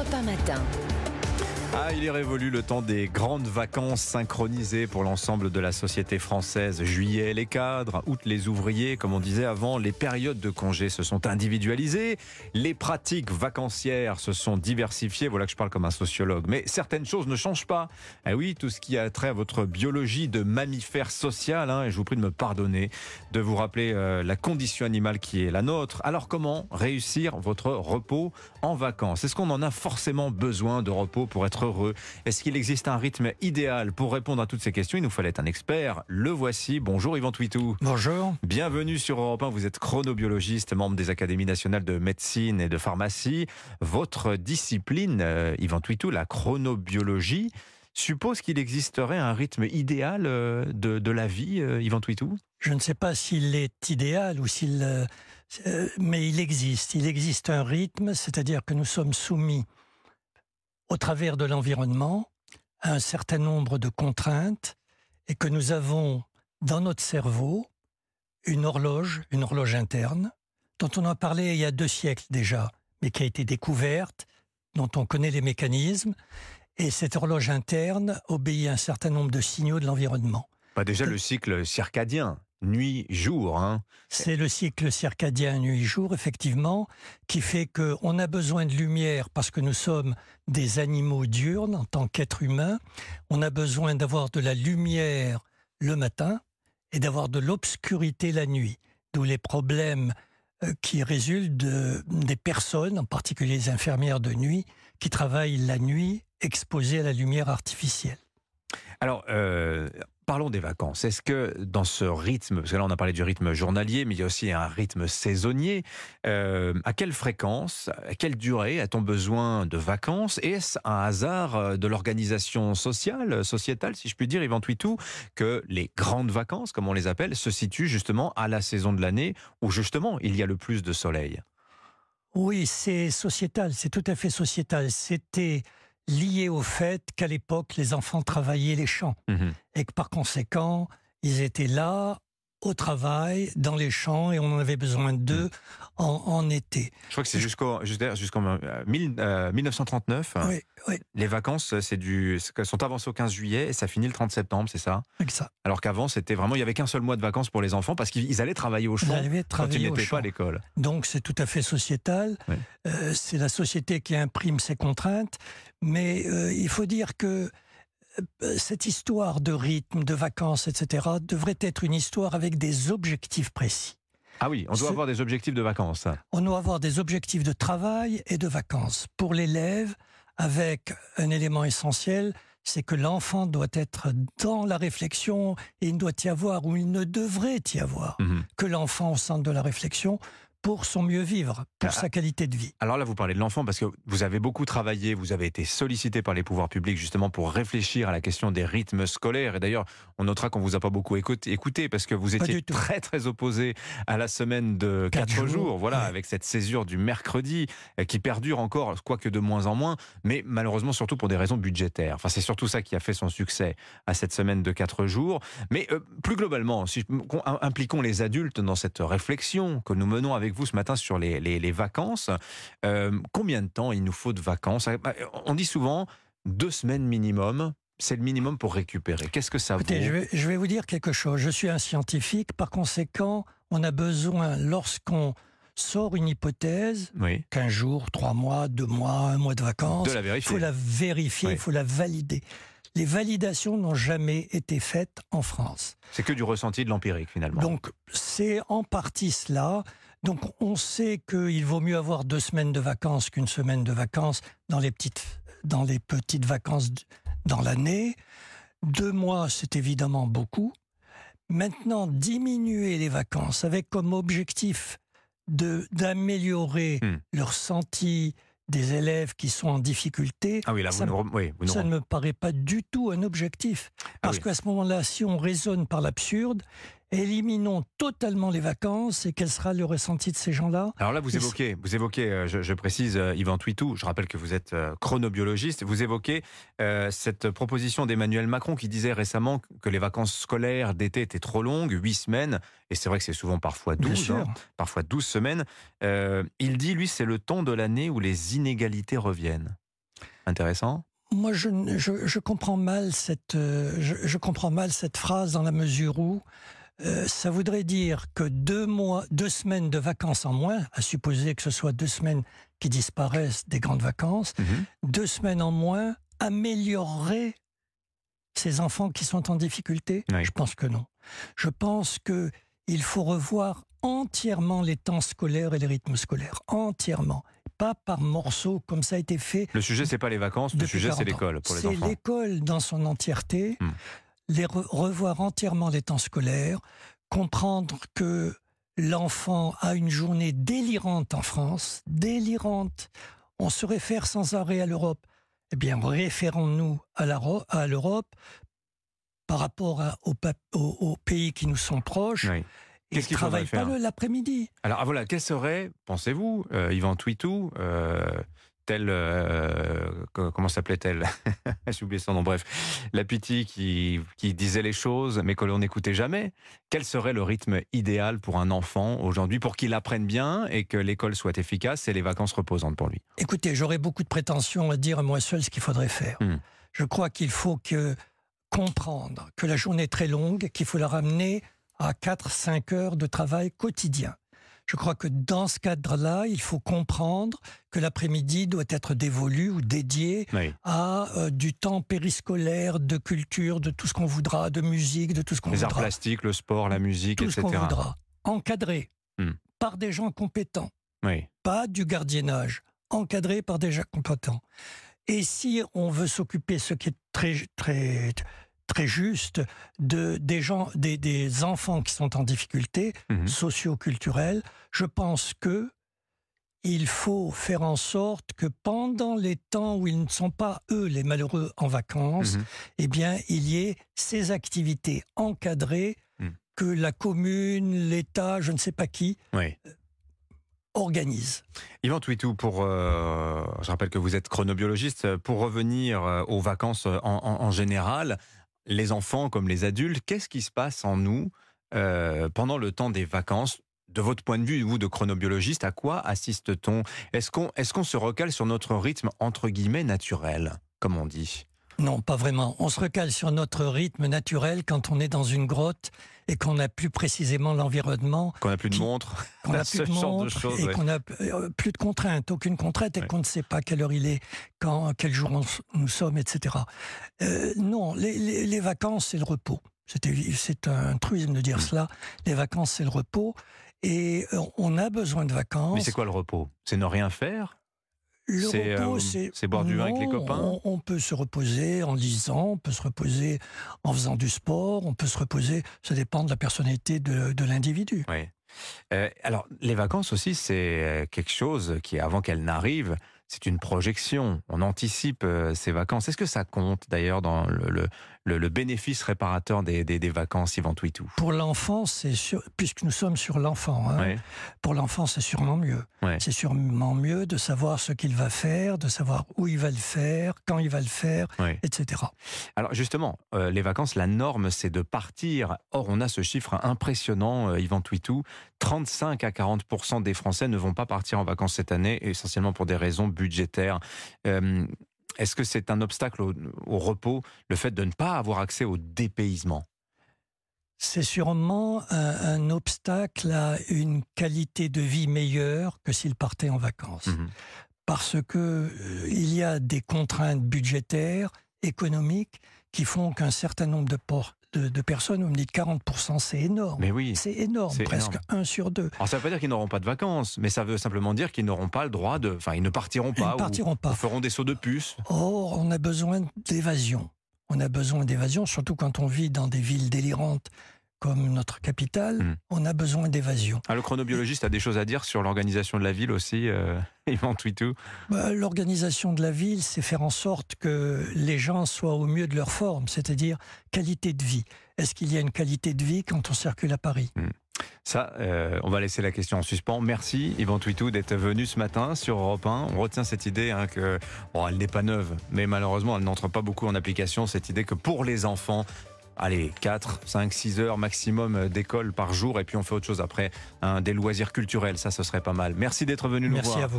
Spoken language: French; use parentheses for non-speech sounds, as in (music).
Europe 1 matin. Ah, il est révolu le temps des grandes vacances synchronisées pour l'ensemble de la société française. Juillet, les cadres, août, les ouvriers. Comme on disait avant, les périodes de congés se sont individualisées. Les pratiques vacancières se sont diversifiées. Voilà que je parle comme un sociologue. Mais certaines choses ne changent pas. Ah oui, tout ce qui a trait à votre biologie de mammifère social, hein, et je vous prie de me pardonner de vous rappeler euh, la condition animale qui est la nôtre. Alors comment réussir votre repos en vacances? Est-ce qu'on en a forcément besoin de repos pour être heureux Est-ce qu'il existe un rythme idéal pour répondre à toutes ces questions? Il nous fallait un expert. Le voici. Bonjour Yvan Twitou. Bonjour. Bienvenue sur Europe 1. Vous êtes chronobiologiste, membre des Académies nationales de médecine et de pharmacie. Votre discipline, euh, Yvan Twitou, la chronobiologie, suppose qu'il existerait un rythme idéal euh, de, de la vie, euh, Yvan Twitou Je ne sais pas s'il est idéal ou s'il... mais il existe. Il existe un rythme, c'est-à-dire que nous sommes soumis au travers de l'environnement à un certain nombre de contraintes et que nous avons dans notre cerveau une horloge, une horloge interne, dont on a parlé il y a deux siècles déjà, mais qui a été découverte, dont on connaît les mécanismes. Et cette horloge interne obéit à un certain nombre de signaux de l'environnement. Bah Déjà le cycle circadien, nuit-jour. Hein. C'est le cycle circadien nuit-jour, effectivement, qui fait qu'on a besoin de lumière parce que nous sommes des animaux diurnes en tant qu'êtres humains. On a besoin d'avoir de la lumière le matin et d'avoir de l'obscurité la nuit. D'où les problèmes euh, qui résultent de, des personnes, en particulier les infirmières de nuit, qui travaillent la nuit exposées à la lumière artificielle. Alors, euh, parlons des vacances. Est-ce que dans ce rythme, parce que là on a parlé du rythme journalier, mais il y a aussi un rythme saisonnier, euh, à quelle fréquence, à quelle durée a-t-on besoin de vacances? Est-ce un hasard euh, de l'organisation sociale, sociétale, si je puis dire, Yvan Twitou, que les grandes vacances, comme on les appelle, se situent justement à la saison de l'année où justement il y a le plus de soleil? Oui, c'est sociétal, c'est tout à fait sociétal. C'était lié au fait qu'à l'époque, les enfants travaillaient les champs Mhm. et que par conséquent, ils étaient là au travail, dans les champs, et on en avait besoin d'eux en, en été. Je crois que c'est jusqu'en jusqu'en, euh, mille- euh, 1939. Oui, oui, Les vacances, c'est du, sont avancées au 15 juillet et ça finit le 30 septembre, c'est ça? Avec ça. Alors qu'avant, c'était vraiment, il y avait qu'un seul mois de vacances pour les enfants parce qu'ils allaient travailler au Ils champ à quand ils n'étaient pas à l'école. Donc c'est tout à fait sociétal. Euh, c'est la société qui imprime ses contraintes. Mais euh, il faut dire que euh, cette histoire de rythme, de vacances, etc., devrait être une histoire avec des objectifs précis. Ah oui, on doit avoir des objectifs de vacances. On doit avoir des objectifs de travail et de vacances. Pour l'élève, avec un élément essentiel, c'est que l'enfant doit être dans la réflexion et il doit y avoir, ou il ne devrait y avoir, Mhm. que l'enfant au centre de la réflexion pour son mieux vivre, pour Ah. sa qualité de vie. Alors là, vous parlez de l'enfant parce que vous avez beaucoup travaillé, vous avez été sollicité par les pouvoirs publics justement pour réfléchir à la question des rythmes scolaires. Et d'ailleurs, on notera qu'on vous a pas beaucoup écouté, parce que vous étiez très très opposé à la semaine de Quatre quatre jours. jours, voilà, ouais. avec cette césure du mercredi euh, qui perdure encore, quoique de moins en moins, mais malheureusement surtout pour des raisons budgétaires. Enfin, c'est surtout ça qui a fait son succès à cette semaine de quatre jours. Mais euh, plus globalement, si, qu'on- impliquons les adultes dans cette réflexion que nous menons avec vous ce matin sur les, les- les vacances. Euh, combien de temps il nous faut de vacances? On dit souvent deux semaines minimum. C'est le minimum pour récupérer. Qu'est-ce que ça vaut? Écoutez, je vais, je vais vous dire quelque chose. Je suis un scientifique, par conséquent, on a besoin, lorsqu'on sort une hypothèse, Oui, 15 jours, 3 mois, 2 mois, un mois de vacances, il faut la vérifier, il Oui. faut la valider. Les validations n'ont jamais été faites en France. C'est que du ressenti de l'empirique finalement. Donc, c'est en partie cela. Donc, on sait qu'il vaut mieux avoir deux semaines de vacances qu'une semaine de vacances dans les petites, dans les petites vacances dans l'année. Deux mois, c'est évidemment beaucoup. Maintenant, diminuer les vacances avec comme objectif d'améliorer Hmm. le ressenti des élèves qui sont en difficulté, ah oui, là, vous ça nous, rem- oui, vous nous ça ne me paraît pas du tout un objectif. Ah Parce oui. qu'à ce moment-là, si on raisonne par l'absurde, éliminons totalement les vacances et quel sera le ressenti de ces gens-là? Alors là, vous évoquez, vous évoquez, euh, je, je précise, euh, Yvan Twitou, je rappelle que vous êtes euh, chronobiologiste, vous évoquez euh, cette proposition d'Emmanuel Macron qui disait récemment que les vacances scolaires d'été étaient trop longues, huit semaines, et c'est vrai que c'est souvent parfois Bien 12, sûr. hein, parfois 12 semaines. Il dit, lui, c'est le temps de l'année où les inégalités reviennent. intéressant? Moi, je, je, je, comprends mal cette, je, comprends mal cette phrase dans la mesure où euh, ça voudrait dire que deux mois, deux semaines de vacances en moins, à supposer que ce soit deux semaines qui disparaissent des grandes vacances, Mhm. deux semaines en moins amélioreraient ces enfants qui sont en difficulté? Oui. Je pense que non. Je pense que il faut revoir entièrement les temps scolaires et les rythmes scolaires, entièrement, pas par morceaux comme ça a été fait Le sujet, c'est pas les vacances, le sujet, c'est 40 ans. l'école pour les C'est enfants. l'école dans son entièreté, Hmm. Les re- revoir entièrement les temps scolaires, comprendre que l'enfant a une journée délirante en France, délirante. On se réfère sans arrêt à l'Europe. Eh bien, référons-nous à l'Europe par rapport à- aux, pa- aux- aux pays qui nous sont proches. Oui. Qu'est-ce ne qu'il travaillent pas l'après-midi. Alors ah, voilà, quel serait, pensez-vous, euh, Yvan Twitou, euh, tel, euh, co- comment s'appelait-elle? (laughs) J'ai oublié son nom. Bref, la Piti qui, qui disait les choses, mais que l'on n'écoutait jamais. Quel serait le rythme idéal pour un enfant aujourd'hui, pour qu'il apprenne bien et que l'école soit efficace et les vacances reposantes pour lui? Écoutez, j'aurais beaucoup de prétentions à dire à moi seul ce qu'il faudrait faire. Hmm. Je crois qu'il faut que comprendre que la journée est très longue, qu'il faut la ramener à 4-5 heures de travail quotidien. Je crois que dans ce cadre-là, il faut comprendre que l'après-midi doit être dévolu ou dédié Oui. à euh, du temps périscolaire, de culture, de tout ce qu'on voudra, de musique, de tout ce qu'on Les arts voudra. plastiques, le sport, la musique, Tout ce etc. qu'on voudra. Encadré Hmm. par des gens compétents Oui. pas du gardiennage, encadré par des gens compétents. Et si on veut s'occuper, ce qui est très, très, très juste, de, des, gens, des, des enfants qui sont en difficulté Mhm. socio-culturelle, je pense que il faut faire en sorte que pendant les temps où ils ne sont pas, eux, les malheureux en vacances, Mhm. eh bien, il y ait ces activités encadrées Mm. que la commune, l'État, je ne sais pas qui, Oui. organise. Yvan Twitou, pour, euh, je rappelle que vous êtes chronobiologiste, pour revenir euh, aux vacances en, en- en général, les enfants comme les adultes, qu'est-ce qui se passe en nous euh, pendant le temps des vacances? De votre point de vue, vous, de chronobiologiste, à quoi assiste-t-on? Est-ce qu'on se recale sur notre rythme, entre guillemets, naturel, comme on dit? Non, pas vraiment. On se recale sur notre rythme naturel quand on est dans une grotte et qu'on n'a plus précisément l'environnement, Qu'on n'a plus de montre qu'on n'a (laughs) plus de de montre choses, et ouais. qu'on n'a euh, plus de contraintes, aucune contrainte et Ouais. qu'on ne sait pas quelle heure il est, quand, quel jour on nous sommes, etc. Euh, non, les, les- les vacances, c'est le repos. C'est un truisme de dire Mm. cela. Les vacances, c'est le repos. Et euh, on a besoin de vacances. Mais c'est quoi le repos? C'est ne rien faire? Le C'est, repos, euh, c'est c'est boire du vin avec les copains? on, on peut se reposer en lisant, on peut se reposer en faisant du sport, on peut se reposer. Ça dépend de la personnalité de, de l'individu. Oui. Euh, alors, les vacances aussi, c'est euh, quelque chose qui, avant qu'elles n'arrivent, c'est une projection. On anticipe euh, ces vacances. Est-ce que ça compte d'ailleurs dans le, le, le- le bénéfice réparateur des, des, des vacances, Yvan Twitou Pour l'enfant, c'est sûr, puisque nous sommes sur l'enfant. hein, Ouais. Pour l'enfant, c'est sûrement mieux. Ouais. C'est sûrement mieux de savoir ce qu'il va faire, de savoir où il va le faire, quand il va le faire, Ouais. etc. Alors justement, euh, les vacances, la norme, c'est de partir. Or, on a ce chiffre impressionnant, euh, Yvan Twitou. 35 à 40 des Français ne vont pas partir en vacances cette année, essentiellement pour des raisons budgétaires. Euh, Est-ce que c'est un obstacle au, au repos, le fait de ne pas avoir accès au dépaysement? C'est sûrement un, un obstacle à une qualité de vie meilleure que s'il partait en vacances. Mhm. parce que euh, il y a des contraintes budgétaires, économiques, qui font qu'un certain nombre de, por- de, de personnes, vous me dites 40%, c'est énorme. Mais oui. C'est énorme, presque énorme. un sur deux. Alors ça veut pas dire qu'ils n'auront pas de vacances, mais ça veut simplement dire qu'ils n'auront pas le droit de, enfin ils ne partiront Ils pas, ne ou- partiront ou, pas. feront des sauts de puce. Or, on a besoin d'évasion. On a besoin d'évasion, surtout quand on vit dans des villes délirantes comme notre capitale. Mm. On a besoin d'évasion. Ah, le chronobiologiste a des choses à dire sur l'organisation de la ville aussi, euh, (laughs) Yvan Twitou. Bah, L'organisation de la ville, c'est faire en sorte que les gens soient au mieux de leur forme, c'est-à-dire qualité de vie. Est-ce qu'il y a une qualité de vie quand on circule à Paris? Ça, euh, on va laisser la question en suspens. Merci Yvan Twitou d'être venu ce matin sur Europe 1. On retient cette idée hein, que, bon, elle n'est pas neuve, mais malheureusement, elle n'entre pas beaucoup en application. Cette idée que pour les enfants, allez, 4, 5, 6 heures maximum d'école par jour, et puis on fait autre chose après, hein, des loisirs culturels, ça, ce serait pas mal. Merci d'être venu nous Merci voir. à vous.